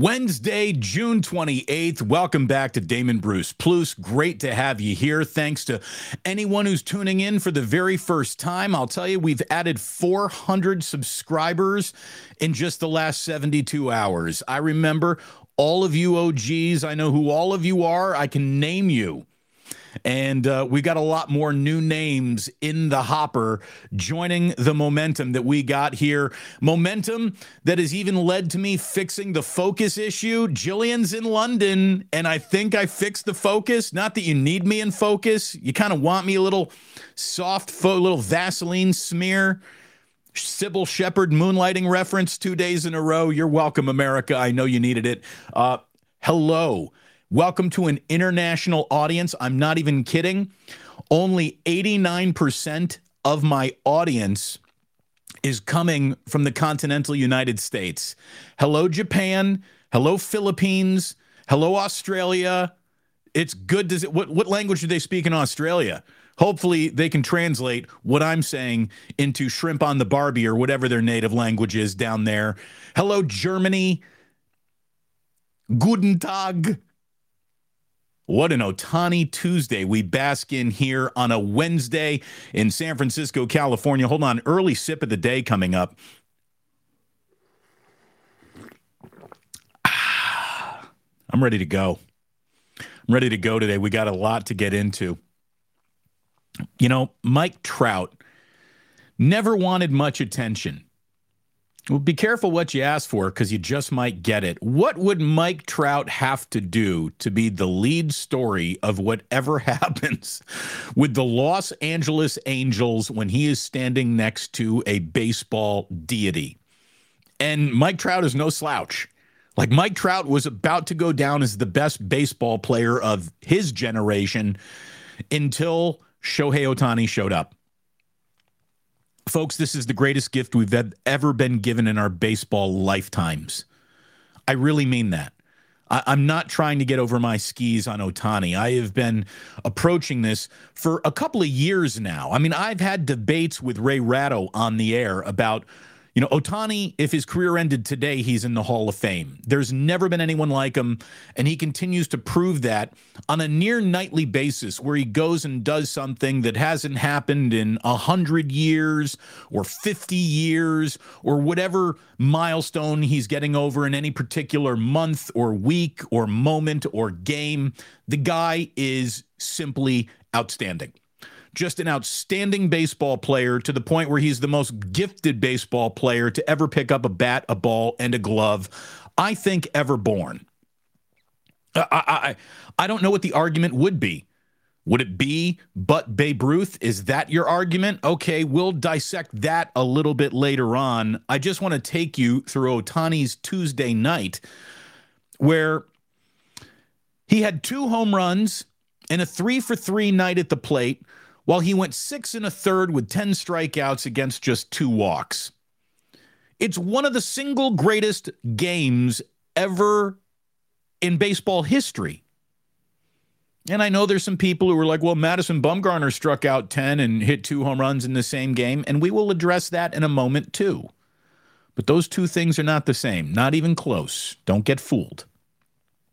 Wednesday, June 28th. Welcome back to Damon Bruce. Plus, great to have you here. Thanks to anyone who's tuning in for the very first time. I'll tell you, we've added 400 subscribers in just the last 72 hours. I remember all of you OGs. I know who all of you are. I can name you. And uh, we got a lot more new names in the hopper joining the momentum that we got here. Momentum that has even led to me fixing the focus issue. Jillian's in London, and I think I fixed the focus. Not that you need me in focus, you kind of want me a little soft, fo- little Vaseline smear. Cybill Shepherd moonlighting reference two days in a row. You're welcome, America. I know you needed it. Uh, hello. Welcome to an international audience. I'm not even kidding. Only 89% of my audience is coming from the continental United States. Hello, Japan. Hello, Philippines. Hello, Australia. It's good. Does it, what, what language do they speak in Australia? Hopefully, they can translate what I'm saying into shrimp on the Barbie or whatever their native language is down there. Hello, Germany. Guten Tag. What an Ohtani Tuesday we bask in here on a Wednesday in San Francisco, California. Hold on, early sip of the day coming up. Ah, I'm ready to go. I'm ready to go today. We got a lot to get into. You know, Mike Trout never wanted much attention. Well, be careful what you ask for because you just might get it. What would Mike Trout have to do to be the lead story of whatever happens with the Los Angeles Angels when he is standing next to a baseball deity? And Mike Trout is no slouch. Like Mike Trout was about to go down as the best baseball player of his generation until Shohei Ohtani showed up. Folks, this is the greatest gift we've ever been given in our baseball lifetimes. I really mean that. I, am not trying to get over my skis on Ohtani. I have been approaching this for a couple of years now. I mean, I've had debates with Ray Ratto on the air about you know, Ohtani, if his career ended today, he's in the Hall of Fame. There's never been anyone like him, and he continues to prove that on a near nightly basis, where he goes and does something that hasn't happened in a hundred years or 50 years or whatever milestone he's getting over in any particular month or week or moment or game. The guy is simply outstanding just an outstanding baseball player to the point where he's the most gifted baseball player to ever pick up a bat, a ball, and a glove, I think, ever born. I, I, I don't know what the argument would be. Would it be but Babe Ruth? Is that your argument? Okay, we'll dissect that a little bit later on. I just want to take you through Ohtani's Tuesday night where he had two home runs and a three for three night at the plate while he went six and a third with 10 strikeouts against just two walks. It's one of the single greatest games ever in baseball history. And I know there's some people who are like, well, Madison Bumgarner struck out 10 and hit two home runs in the same game. And we will address that in a moment, too. But those two things are not the same, not even close. Don't get fooled.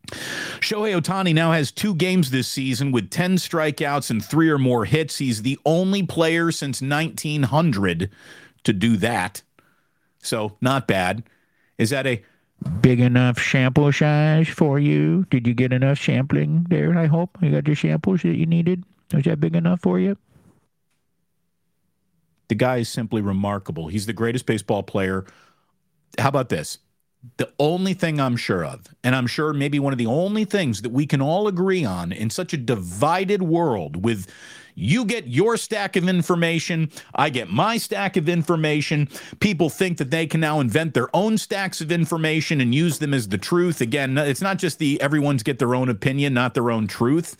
Shohei Ohtani now has two games this season with 10 strikeouts and three or more hits. He's the only player since 1900 to do that. So, not bad. Is that a big enough sample size for you? Did you get enough sampling there? I hope you got the samples that you needed. Was that big enough for you? The guy is simply remarkable. He's the greatest baseball player. How about this? The only thing I'm sure of, and I'm sure maybe one of the only things that we can all agree on in such a divided world with you get your stack of information, I get my stack of information. People think that they can now invent their own stacks of information and use them as the truth. Again, it's not just the everyone's get their own opinion, not their own truth.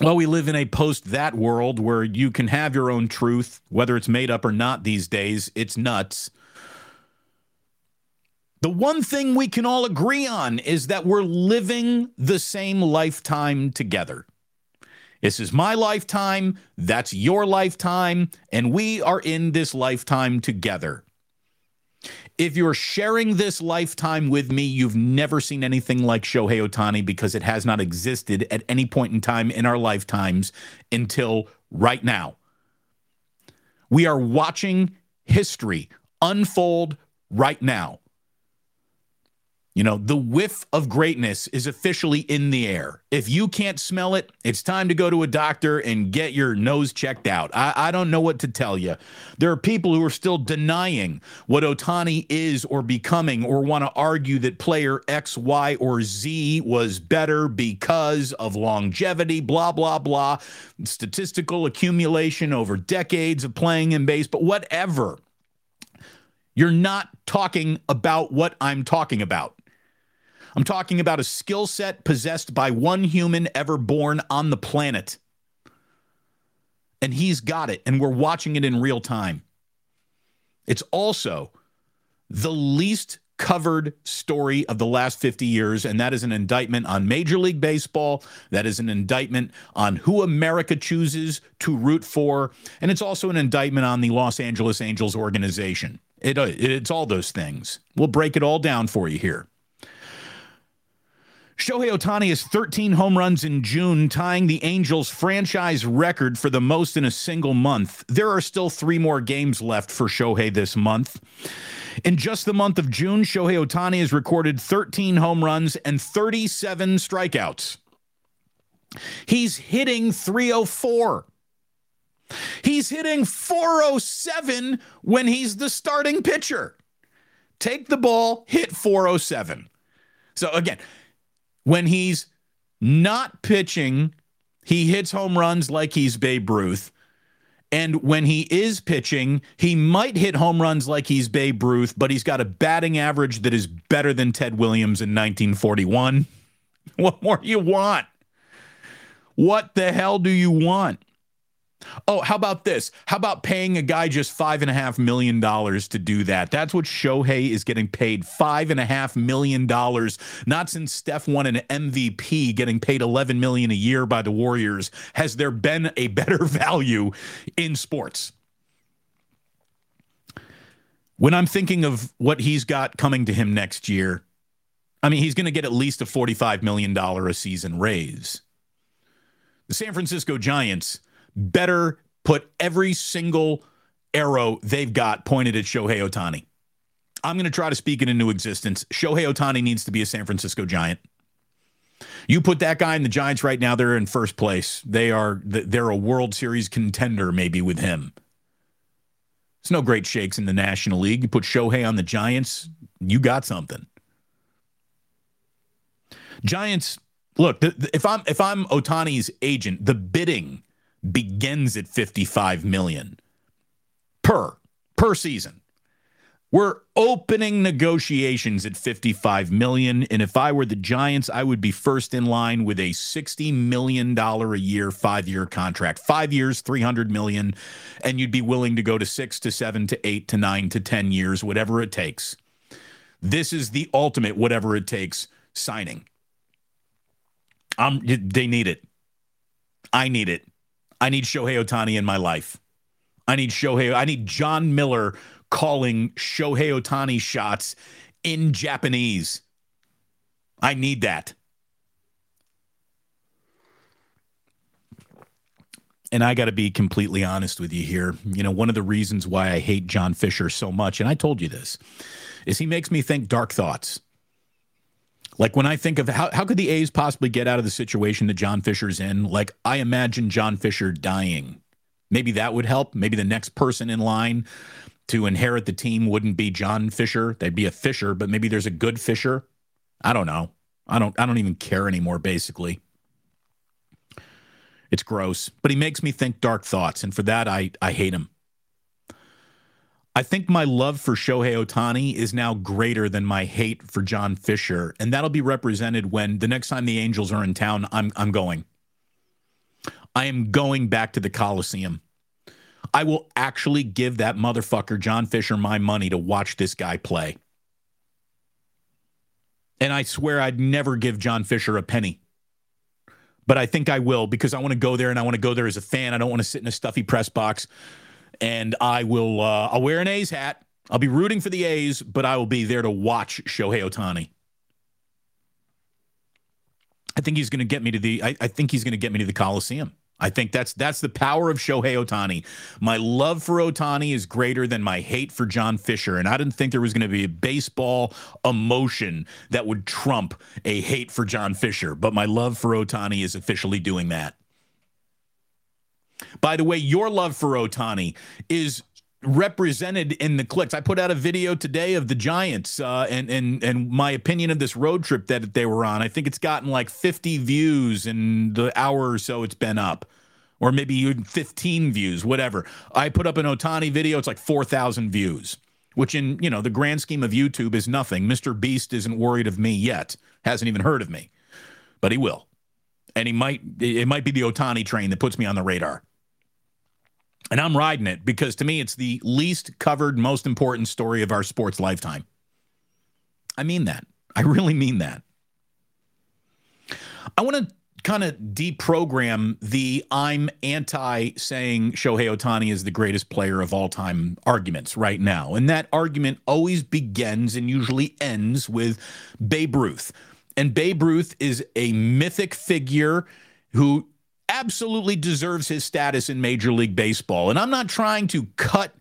Well, we live in a post that world where you can have your own truth, whether it's made up or not these days. It's nuts. The one thing we can all agree on is that we're living the same lifetime together. This is my lifetime, that's your lifetime, and we are in this lifetime together. If you're sharing this lifetime with me, you've never seen anything like Shohei Ohtani because it has not existed at any point in time in our lifetimes until right now. We are watching history unfold right now. You know, the whiff of greatness is officially in the air. If you can't smell it, it's time to go to a doctor and get your nose checked out. I, I, don't know what to tell you. There are people who are still denying what Ohtani is or becoming, or want to argue that player X, Y, or Z was better because of longevity, blah, blah, blah, statistical accumulation over decades of playing in base, but whatever. You're not talking about what I'm talking about. I'm talking about a skill set possessed by one human ever born on the planet. And he's got it, and we're watching it in real time. It's also the least covered story of the last 50 years, and that is an indictment on Major League Baseball. That is an indictment on who America chooses to root for. And it's also an indictment on the Los Angeles Angels organization. It, uh, it's all those things. We'll break it all down for you here. Shohei Ohtani has 13 home runs in June, tying the Angels' franchise record for the most in a single month. There are still three more games left for Shohei this month. In just the month of June, Shohei Ohtani has recorded 13 home runs and 37 strikeouts. He's hitting 304. He's hitting 407 when he's the starting pitcher. Take the ball, hit 407. So again, when he's not pitching, he hits home runs like he's Babe Ruth. And when he is pitching, he might hit home runs like he's Babe Ruth, but he's got a batting average that is better than Ted Williams in 1941. What more do you want? What the hell do you want? Oh, how about this? How about paying a guy just five and a half million dollars to do that? That's what Shohei is getting paid five and a half million dollars. Not since Steph won an MVP, getting paid 11 million a year by the Warriors, has there been a better value in sports. When I'm thinking of what he's got coming to him next year, I mean, he's going to get at least a $45 million a season raise. The San Francisco Giants better put every single arrow they've got pointed at Shohei Ohtani. I'm going to try to speak it into existence. Shohei Ohtani needs to be a San Francisco Giant. You put that guy in the Giants right now, they're in first place. They are they're a World Series contender maybe with him. There's no great shakes in the National League. You put Shohei on the Giants, you got something. Giants, look, if I'm if I'm Ohtani's agent, the bidding begins at 55 million per per season. We're opening negotiations at 55 million and if I were the Giants, I would be first in line with a 60 million dollar a year 5-year contract. 5 years, 300 million and you'd be willing to go to 6 to 7 to 8 to 9 to 10 years, whatever it takes. This is the ultimate whatever it takes signing. Um they need it. I need it. I need Shohei Ohtani in my life. I need Shohei. I need Jon Miller calling Shohei Ohtani shots in Japanese. I need that. And I got to be completely honest with you here. You know, one of the reasons why I hate John Fisher so much, and I told you this, is he makes me think dark thoughts. Like when I think of how, how could the A's possibly get out of the situation that John Fisher's in? Like I imagine John Fisher dying. Maybe that would help. Maybe the next person in line to inherit the team wouldn't be John Fisher. They'd be a Fisher, but maybe there's a good Fisher. I don't know. I don't I don't even care anymore basically. It's gross, but he makes me think dark thoughts and for that I I hate him. I think my love for Shohei Ohtani is now greater than my hate for John Fisher, and that'll be represented when the next time the Angels are in town. I'm I'm going. I am going back to the Coliseum. I will actually give that motherfucker John Fisher my money to watch this guy play. And I swear I'd never give John Fisher a penny. But I think I will because I want to go there and I want to go there as a fan. I don't want to sit in a stuffy press box and I will uh, I'll wear an A's hat I'll be rooting for the A's, but I will be there to watch Shohei Ohtani. I think he's going to get me to the. I, I think he's going to get me to the Coliseum. I think that's that's the power of Shohei Ohtani. My love for Ohtani is greater than my hate for John Fisher, and I didn't think there was going to be a baseball emotion that would trump a hate for John Fisher. But my love for Ohtani is officially doing that. By the way, your love for Ohtani is represented in the clicks. I put out a video today of the Giants uh, and and and my opinion of this road trip that they were on. I think it's gotten like 50 views in the hour or so it's been up, or maybe even 15 views, whatever. I put up an Ohtani video. It's like 4,000 views, which in you know the grand scheme of YouTube is nothing. Mr. Beast isn't worried of me yet. Hasn't even heard of me, but he will, and he might. It might be the Ohtani train that puts me on the radar. And I'm riding it because to me, it's the least covered, most important story of our sports lifetime. I mean that. I really mean that. I want to kind of deprogram the I'm anti saying Shohei Ohtani is the greatest player of all time arguments right now. And that argument always begins and usually ends with Babe Ruth. And Babe Ruth is a mythic figure who absolutely deserves his status in Major League Baseball. And I'm not trying to cut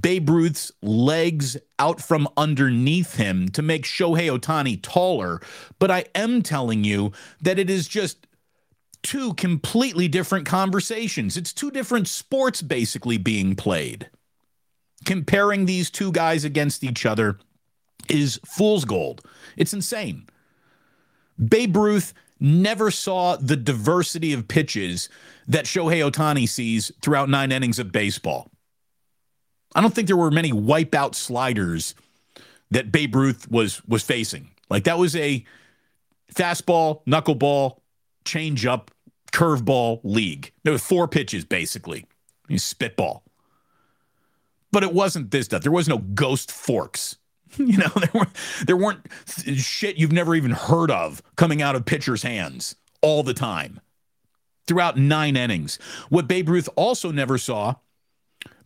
Babe Ruth's legs out from underneath him to make Shohei Ohtani taller, but I am telling you that it is just two completely different conversations. It's two different sports basically being played. Comparing these two guys against each other is fool's gold. It's insane. Babe Ruth never saw the diversity of pitches that Shohei Ohtani sees throughout nine innings of baseball. I don't think there were many wipeout sliders that Babe Ruth was was facing. Like that was a fastball, knuckleball, changeup, curveball league. There were four pitches basically. You spitball. But it wasn't this stuff. There was no ghost forks. You know, there weren't there weren't shit you've never even heard of coming out of pitchers' hands all the time throughout nine innings. What Babe Ruth also never saw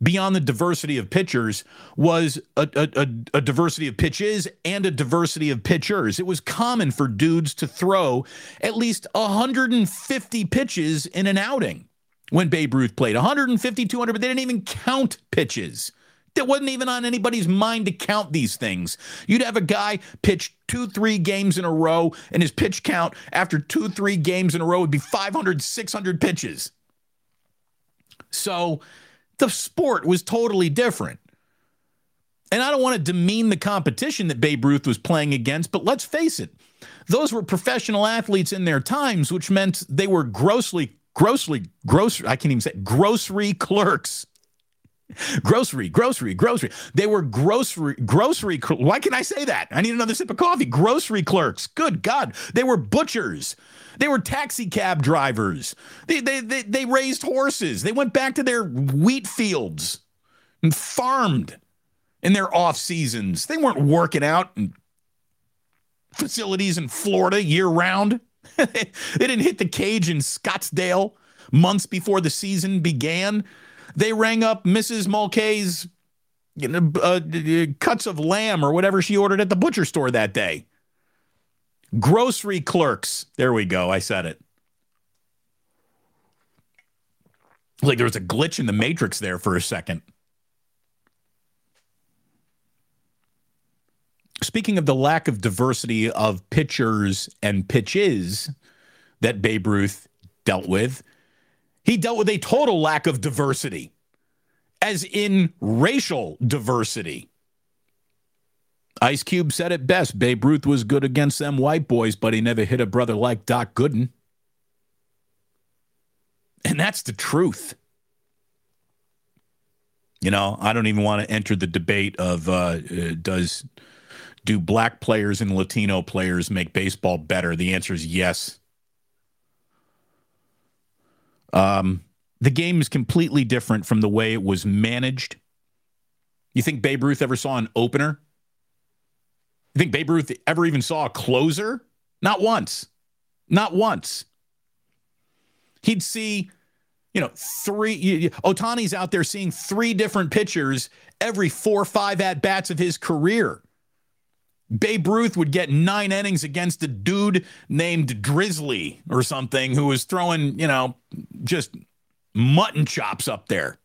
beyond the diversity of pitchers was a, a, a, diversity of pitches and a diversity of pitchers. It was common for dudes to throw at least 150 pitches in an outing when Babe Ruth played 150, 200, but they didn't even count pitches. It wasn't even on anybody's mind to count these things. You'd have a guy pitch two, three games in a row, and his pitch count after two, three games in a row would be 500, 600 pitches. So the sport was totally different. And I don't want to demean the competition that Babe Ruth was playing against, but let's face it, those were professional athletes in their times, which meant they were grossly, grossly, gross, I can't even say grocery clerks grocery, grocery, grocery. They were grocery, grocery. Why can I say that? I need another sip of coffee. Grocery clerks. Good God. They were butchers. They were taxi cab drivers. They, they, they, they raised horses. They went back to their wheat fields and farmed in their off seasons. They weren't working out in facilities in Florida year round. they didn't hit the cage in Scottsdale months before the season began they rang up Mrs. Mulcahy's you know, uh, cuts of lamb or whatever she ordered at the butcher store that day. Grocery clerks. There we go. I said it. Like there was a glitch in the matrix there for a second. Speaking of the lack of diversity of pitchers and pitches that Babe Ruth dealt with, he dealt with a total lack of diversity, as in racial diversity. Ice Cube said it best Babe Ruth was good against them white boys, but he never hit a brother like Doc Gooden. And that's the truth. You know, I don't even want to enter the debate of uh, uh, does do black players and Latino players make baseball better? The answer is yes. Um, the game is completely different from the way it was managed. You think Babe Ruth ever saw an opener? You think Babe Ruth ever even saw a closer? Not once. Not once. He'd see, you you know, three. Ohtani's out there seeing three different pitchers every four or five at bats of his career. Babe Ruth would get nine innings against a dude named Drizzly or something who was throwing, you know, just mutton chops up there.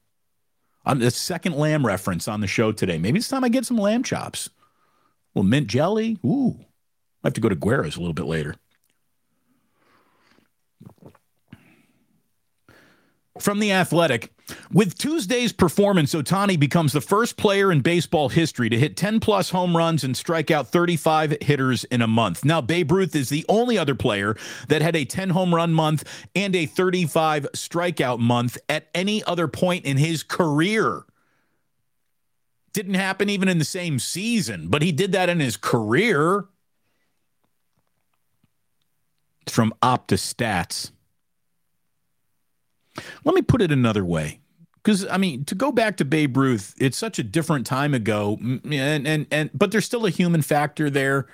On the second lamb reference on the show today. Maybe it's time I get some lamb chops. Well, mint jelly. Ooh. I have to go to Guerra's a little bit later. From The Athletic, with Tuesday's performance, Ohtani becomes the first player in baseball history to hit 10 plus home runs and strike out 35 hitters in a month. Now, Babe Ruth is the only other player that had a 10 home run month and a 35 strikeout month at any other point in his career. Didn't happen even in the same season, but he did that in his career. From Opta Stats. Let me put it another way. Because I mean, to go back to Babe Ruth, it's such a different time ago, and and and but there's still a human factor there,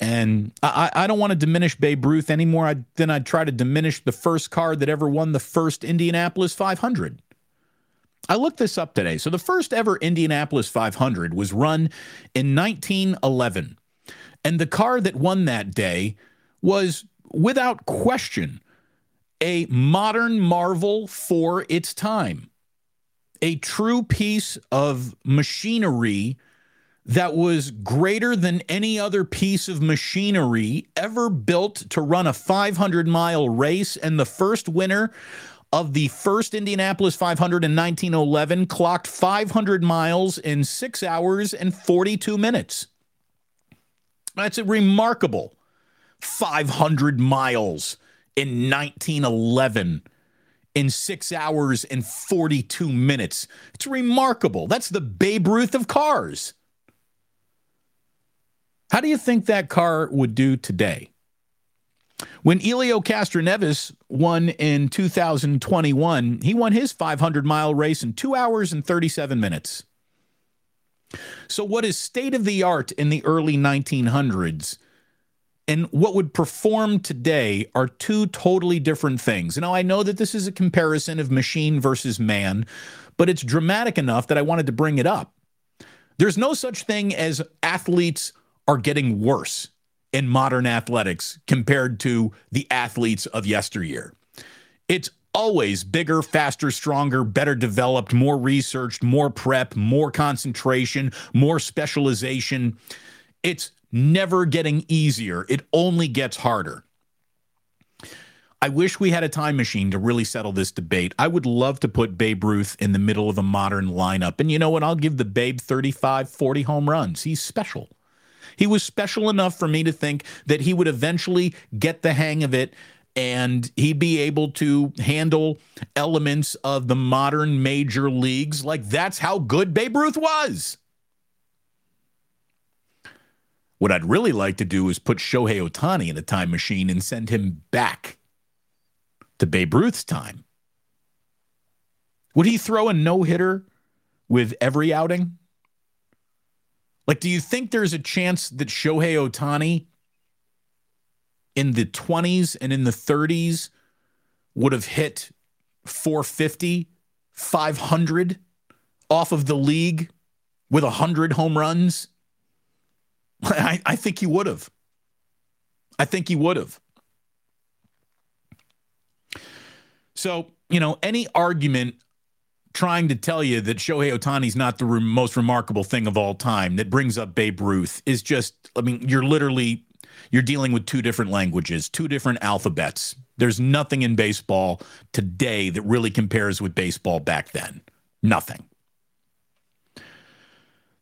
and I I don't want to diminish Babe Ruth anymore than I'd try to diminish the first car that ever won the first Indianapolis 500. I looked this up today. So the first ever Indianapolis 500 was run in 1911, and the car that won that day was without question a modern marvel for its time, a true piece of machinery that was greater than any other piece of machinery ever built to run a 500 mile race. And the first winner of the first Indianapolis 500 in 1911 clocked 500 miles in six hours and 42 minutes. That's a remarkable 500 miles in 1911 in six hours and 42 minutes. It's remarkable. That's the Babe Ruth of cars. How do you think that car would do today? When Helio Castroneves won in 2021, he won his 500 mile race in two hours and 37 minutes. So, what is state of the art in the early 1900s and what would perform today are two totally different things. Now, I know that this is a comparison of machine versus man, but it's dramatic enough that I wanted to bring it up. There's no such thing as athletes are getting worse in modern athletics compared to the athletes of yesteryear. It's always bigger, faster, stronger, better developed, more researched, more prep, more concentration, more specialization. It's never getting easier, it only gets harder. I wish we had a time machine to really settle this debate. I would love to put Babe Ruth in the middle of a modern lineup. And you know what? I'll give the Babe 35, 40 home runs. He's special. He was special enough for me to think that he would eventually get the hang of it and he'd be able to handle elements of the modern major leagues. Like that's how good Babe Ruth was. What I'd really like to do is put Shohei Ohtani in a time machine and send him back to Babe Ruth's time. Would he throw a no hitter with every outing? Like, do you think there's a chance that Shohei Ohtani in the 20s and in the 30s would have hit 450, 500 off of the league with 100 home runs? I, I think he would have. I think he would have. So, you know, any argument trying to tell you that Shohei Ohtani's not the re- most remarkable thing of all time that brings up Babe Ruth is just, I mean, you're literally you're dealing with two different languages, two different alphabets. There's nothing in baseball today that really compares with baseball back then. Nothing.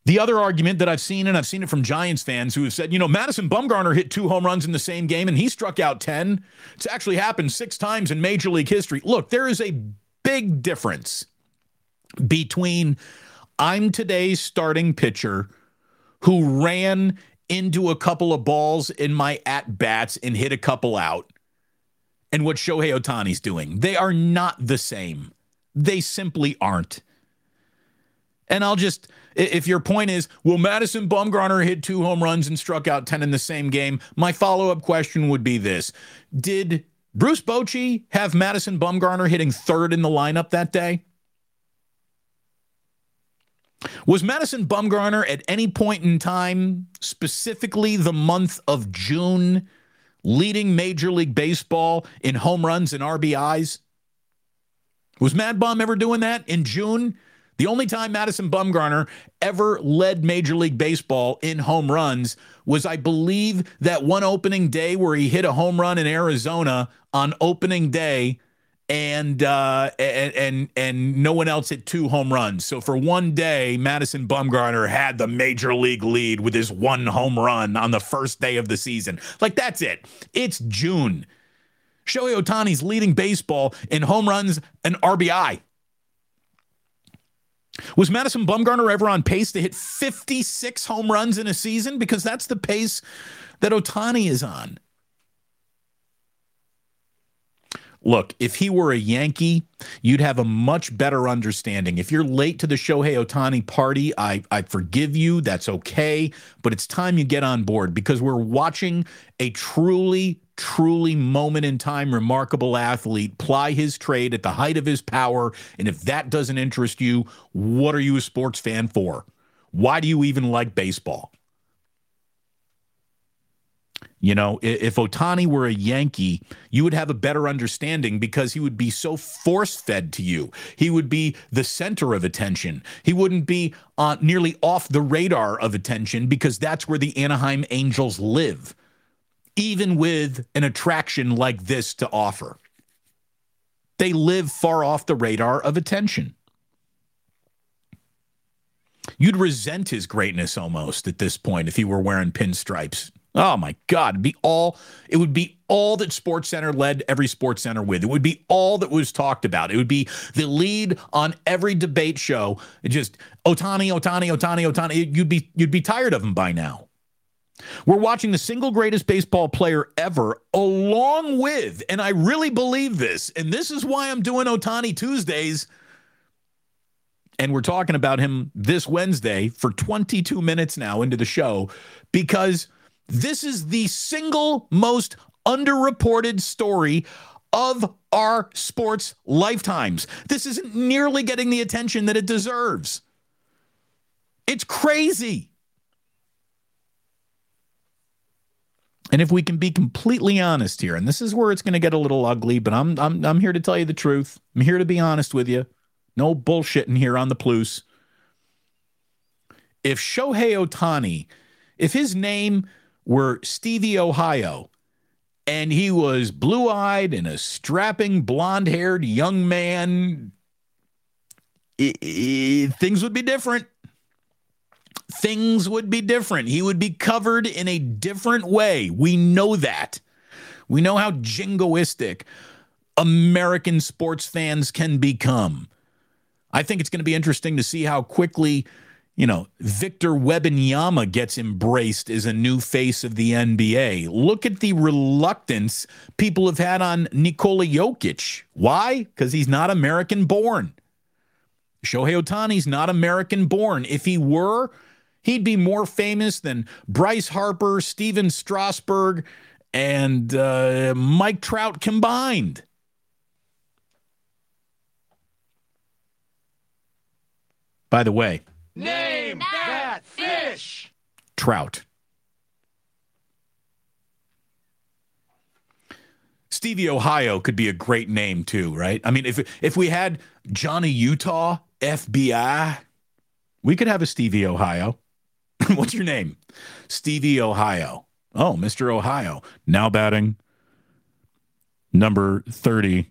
The other argument that I've seen, and I've seen it from Giants fans who have said, you know, Madison Bumgarner hit two home runs in the same game and he struck out 10. It's actually happened six times in Major League history. Look, there is a big difference between I'm today's starting pitcher who ran into a couple of balls in my at bats and hit a couple out and what Shohei Ohtani's doing. They are not the same. They simply aren't. And I'll just if your point is, will Madison Bumgarner hit two home runs and struck out 10 in the same game? My follow up question would be this Did Bruce Bochy have Madison Bumgarner hitting third in the lineup that day? Was Madison Bumgarner at any point in time, specifically the month of June, leading Major League Baseball in home runs and RBIs? Was Mad Bum ever doing that in June? The only time Madison Bumgarner ever led Major League Baseball in home runs was, I believe, that one opening day where he hit a home run in Arizona on opening day, and uh, and and and no one else hit two home runs. So for one day, Madison Bumgarner had the Major League lead with his one home run on the first day of the season. Like that's it. It's June. Shohei Ohtani's leading baseball in home runs and RBI. Was Madison Bumgarner ever on pace to hit 56 home runs in a season? Because that's the pace that Ohtani is on. Look, if he were a Yankee, you'd have a much better understanding. If you're late to the Shohei Ohtani party, I, I forgive you. That's okay. But it's time you get on board because we're watching a truly, truly moment in time remarkable athlete ply his trade at the height of his power. And if that doesn't interest you, what are you a sports fan for? Why do you even like baseball? You know, if Ohtani were a Yankee, you would have a better understanding because he would be so force fed to you. He would be the center of attention. He wouldn't be uh, nearly off the radar of attention because that's where the Anaheim Angels live even with an attraction like this to offer. They live far off the radar of attention. You'd resent his greatness almost at this point if he were wearing pinstripes. Oh my God, it'd be all it would be all that Sports Center led every Sports Center with. It would be all that was talked about. It would be the lead on every debate show. It just Ohtani, Ohtani, Ohtani, Ohtani. You'd be you'd be tired of him by now. We're watching the single greatest baseball player ever, along with, and I really believe this, and this is why I'm doing Ohtani Tuesdays. And we're talking about him this Wednesday for 22 minutes now into the show because this is the single most underreported story of our sports lifetimes. This isn't nearly getting the attention that it deserves. It's crazy. And if we can be completely honest here, and this is where it's going to get a little ugly, but I'm I'm I'm here to tell you the truth. I'm here to be honest with you. No bullshitting here on the plus. If Shohei Ohtani, if his name were Stevie Ohio, and he was blue-eyed and a strapping blonde-haired young man, it, it, things would be different things would be different. He would be covered in a different way. We know that. We know how jingoistic American sports fans can become. I think it's going to be interesting to see how quickly, you know, Victor Wembanyama gets embraced as a new face of the NBA. Look at the reluctance people have had on Nikola Jokic. Why? Because he's not American born. Shohei Ohtani's not American born. If he were, He'd be more famous than Bryce Harper, Stephen Strasburg, and uh, Mike Trout combined. By the way, name that fish. Trout. Stevie Ohio could be a great name too, right? I mean, if if we had Johnny Utah, FBI, we could have a Stevie Ohio. What's your name? Stevie Ohio. Oh, Mr. Ohio. Now batting number 30,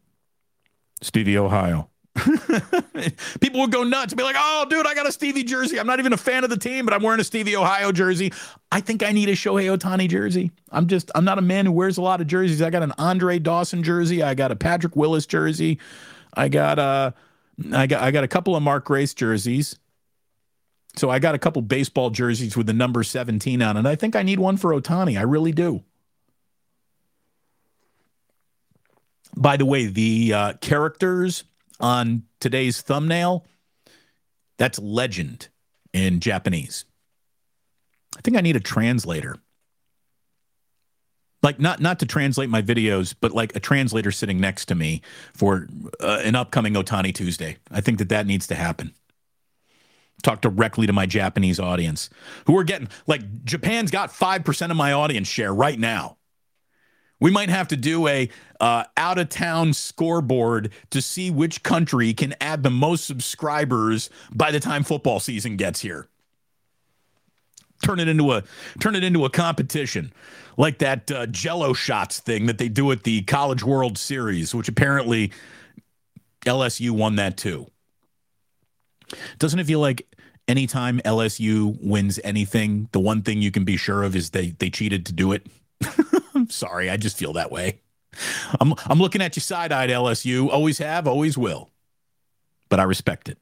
Stevie Ohio. People would go nuts and be like, oh, dude, I got a Stevie jersey. I'm not even a fan of the team, but I'm wearing a Stevie Ohio jersey. I think I need a Shohei Ohtani jersey. I'm just, I'm not a man who wears a lot of jerseys. I got an Andre Dawson jersey. I got a Patrick Willis jersey. I got a, I got, I got a couple of Mark Grace jerseys. So I got a couple baseball jerseys with the number 17 on it. I think I need one for Ohtani. I really do. By the way, the uh, characters on today's thumbnail, that's legend in Japanese. I think I need a translator. like not not to translate my videos, but like a translator sitting next to me for uh, an upcoming Ohtani Tuesday. I think that that needs to happen. Talk directly to my Japanese audience who are getting like Japan's got five percent of my audience share right now. We might have to do a uh, out of town scoreboard to see which country can add the most subscribers by the time football season gets here. Turn it into a turn it into a competition like that uh, jello shots thing that they do at the college world series which apparently lsu won that too. Doesn't it feel like anytime lsu wins anything the one thing you can be sure of is they they cheated to do it sorry i just feel that way i'm i'm looking at you side-eyed lsu always have always will but i respect it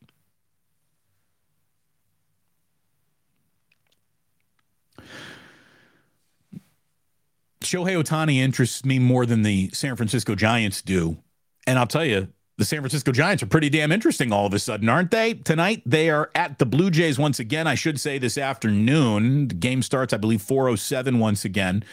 Shohei Ohtani interests me more than the San Francisco Giants do. And I'll tell you, the San Francisco Giants are pretty damn interesting all of a sudden, aren't they? Tonight, they are at the Blue Jays once again. I should say this afternoon. The game starts, I believe, 407 once again.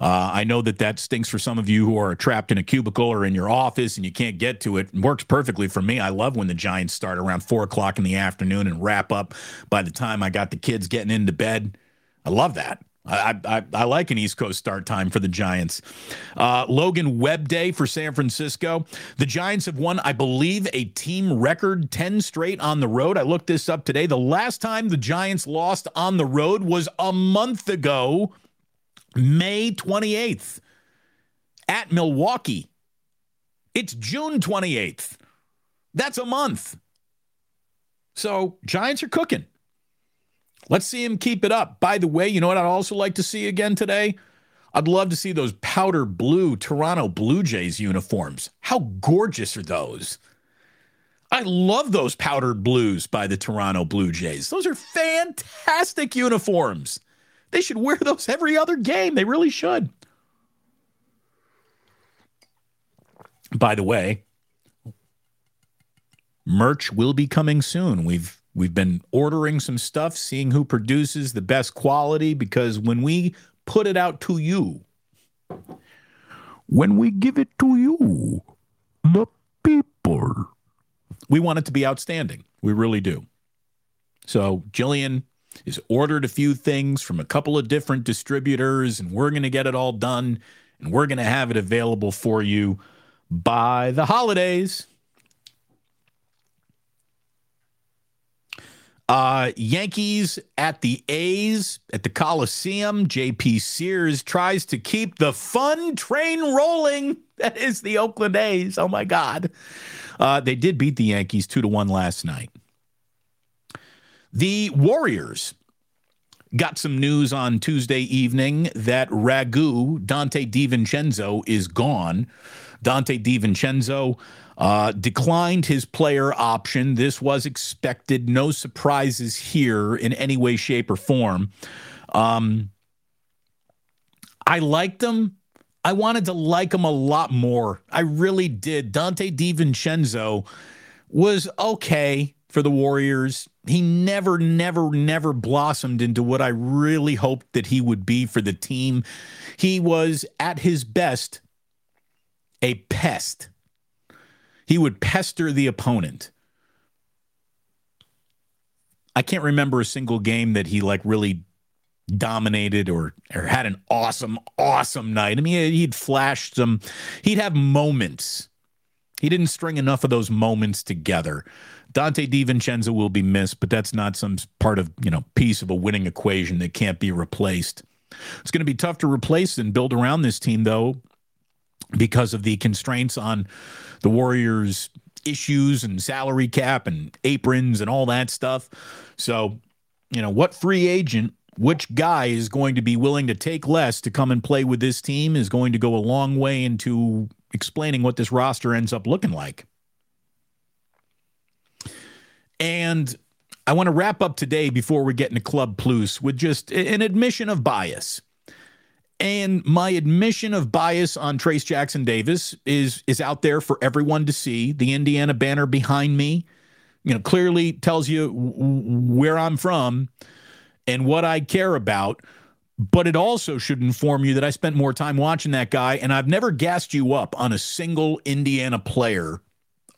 Uh, I know that that stinks for some of you who are trapped in a cubicle or in your office and you can't get to it. it works perfectly for me. I love when the Giants start around 4 o'clock in the afternoon and wrap up by the time I got the kids getting into bed. I love that. I, I, I, like an East Coast start time for the Giants. Uh, Logan Webb Day for San Francisco. The Giants have won, I believe, a team record 10 straight on the road. I looked this up today. The last time the Giants lost on the road was a month ago, May 28th, at Milwaukee. It's June 28th. That's a month. So, Giants are cooking. Let's see him keep it up. By the way, you know what I'd also like to see again today? I'd love to see those powder blue Toronto Blue Jays uniforms. How gorgeous are those? I love those powdered blues by the Toronto Blue Jays. Those are fantastic uniforms. They should wear those every other game. They really should. By the way, merch will be coming soon. We've We've been ordering some stuff, seeing who produces the best quality, because when we put it out to you, when we give it to you, the people, we want it to be outstanding. We really do. So, Jillian has ordered a few things from a couple of different distributors, and we're going to get it all done, and we're going to have it available for you by the holidays. Uh, Yankees at the A's at the Coliseum. JP Sears tries to keep the fun train rolling. That is the Oakland A's. Oh my God. Uh, they did beat the Yankees two to one last night. The Warriors got some news on Tuesday evening that Ragu, Donte DiVincenzo, is gone. Donte DiVincenzo uh, declined his player option. This was expected. No surprises here in any way, shape, or form. Um, I liked him. I wanted to like him a lot more. I really did. Donte DiVincenzo was okay for the Warriors. He never, never, never blossomed into what I really hoped that he would be for the team. He was at his best a pest. He would pester the opponent. I can't remember a single game that he like really dominated or or had an awesome awesome night. I mean he'd flash some he'd have moments. He didn't string enough of those moments together. Donte DiVincenzo will be missed, but that's not some part of, you know, piece of a winning equation that can't be replaced. It's going to be tough to replace and build around this team though because of the constraints on the Warriors' issues and salary cap and aprons and all that stuff. So, you know, what free agent, which guy is going to be willing to take less to come and play with this team is going to go a long way into explaining what this roster ends up looking like. And I want to wrap up today before we get into Club Plus with just an admission of bias. And my admission of bias on Trayce Jackson Davis is is out there for everyone to see. The Indiana banner behind me, you know, clearly tells you where I'm from and what I care about. But it also should inform you that I spent more time watching that guy, and I've never gassed you up on a single Indiana player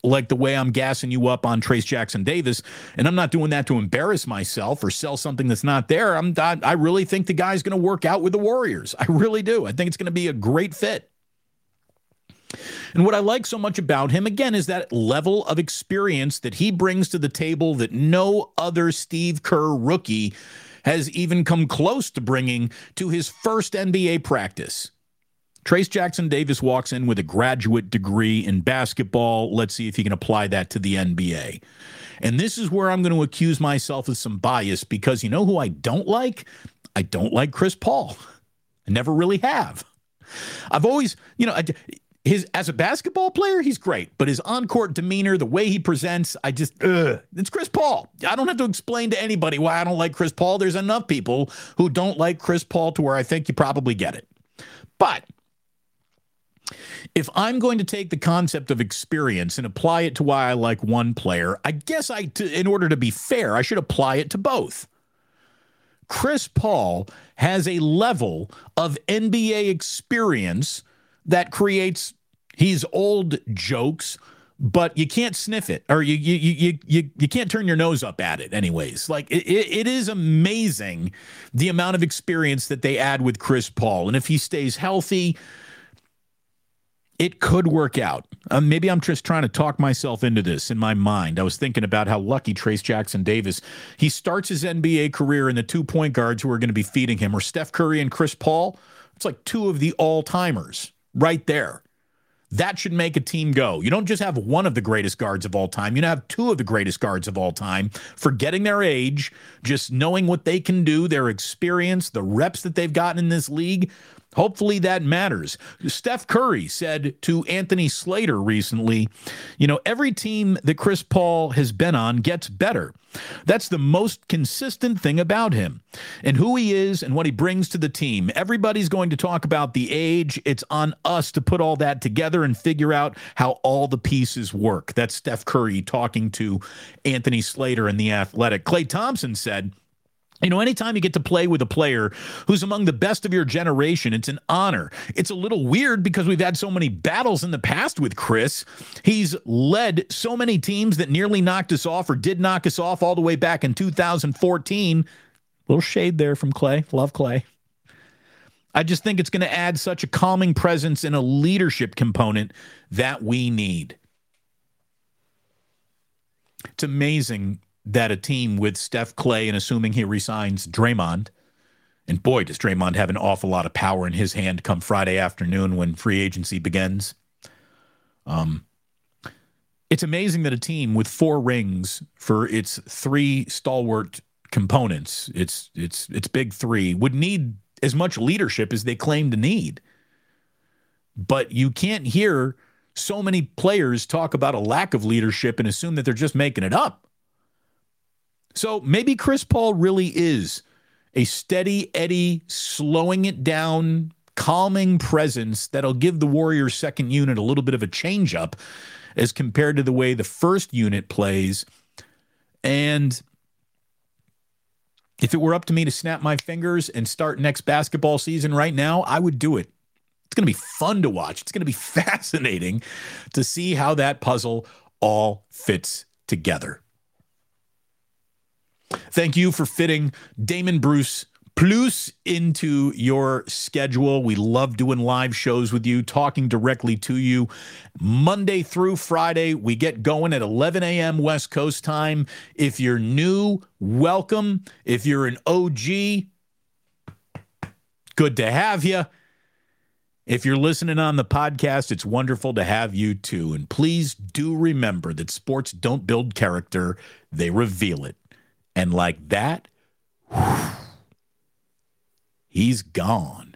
like the way I'm gassing you up on Trayce Jackson Davis. And I'm not doing that to embarrass myself or sell something that's not there. I'm I really think the guy's going to work out with the Warriors. I really do. I think it's going to be a great fit. And what I like so much about him, again, is that level of experience that he brings to the table that no other Steve Kerr rookie has even come close to bringing to his first NBA practice. Trayce Jackson Davis walks in with a graduate degree in basketball. Let's see if he can apply that to the NBA. And this is where I'm going to accuse myself of some bias because you know who I don't like? I don't like Chris Paul. I never really have. I've always, you know, his as a basketball player, he's great, but his on-court demeanor, the way he presents, I just ugh, it's Chris Paul. I don't have to explain to anybody why I don't like Chris Paul. There's enough people who don't like Chris Paul to where I think you probably get it. But if I'm going to take the concept of experience and apply it to why I like one player, I guess I, in order to be fair, I should apply it to both. Chris Paul has a level of NBA experience that creates his old jokes, but you can't sniff it or you you you you you can't turn your nose up at it anyways. Like it, it is amazing the amount of experience that they add with Chris Paul, and if he stays healthy it could work out. Um, maybe I'm just trying to talk myself into this in my mind. I was thinking about how lucky Trayce Jackson Davis. He starts his NBA career in the two point guards who are going to be feeding him, or Steph Curry and Chris Paul. It's like two of the all timers right there. That should make a team go. You don't just have one of the greatest guards of all time. You have two of the greatest guards of all time, forgetting their age, just knowing what they can do, their experience, the reps that they've gotten in this league. Hopefully that matters. Steph Curry said to Anthony Slater recently, you know, every team that Chris Paul has been on gets better. That's the most consistent thing about him and who he is and what he brings to the team. Everybody's going to talk about the age. It's on us to put all that together and figure out how all the pieces work. That's Steph Curry talking to Anthony Slater in The Athletic. Klay Thompson said, you know, anytime you get to play with a player who's among the best of your generation, it's an honor. It's a little weird because we've had so many battles in the past with Chris. He's led so many teams that nearly knocked us off or did knock us off all the way back in 2014. Little shade there from Klay. Love Klay. I just think it's going to add such a calming presence and a leadership component that we need. It's amazing that a team with Steph Klay and assuming he resigns Draymond, and boy, does Draymond have an awful lot of power in his hand come Friday afternoon when free agency begins. Um, it's amazing that a team with four rings for its three stalwart components, its its its big three, would need as much leadership as they claim to need. But you can't hear so many players talk about a lack of leadership and assume that they're just making it up. So maybe Chris Paul really is a steady Eddie, slowing it down, calming presence that'll give the Warriors' second unit a little bit of a change up as compared to the way the first unit plays. And if it were up to me to snap my fingers and start next basketball season right now, I would do it. It's going to be fun to watch. It's going to be fascinating to see how that puzzle all fits together. Thank you for fitting Damon Bruce Plus into your schedule. We love doing live shows with you, talking directly to you. Monday through Friday, we get going at 11 a.m. West Coast time. If you're new, welcome. If you're an OG, good to have you. If you're listening on the podcast, it's wonderful to have you too. And please do remember that sports don't build character, they reveal it. And like that, whew, he's gone.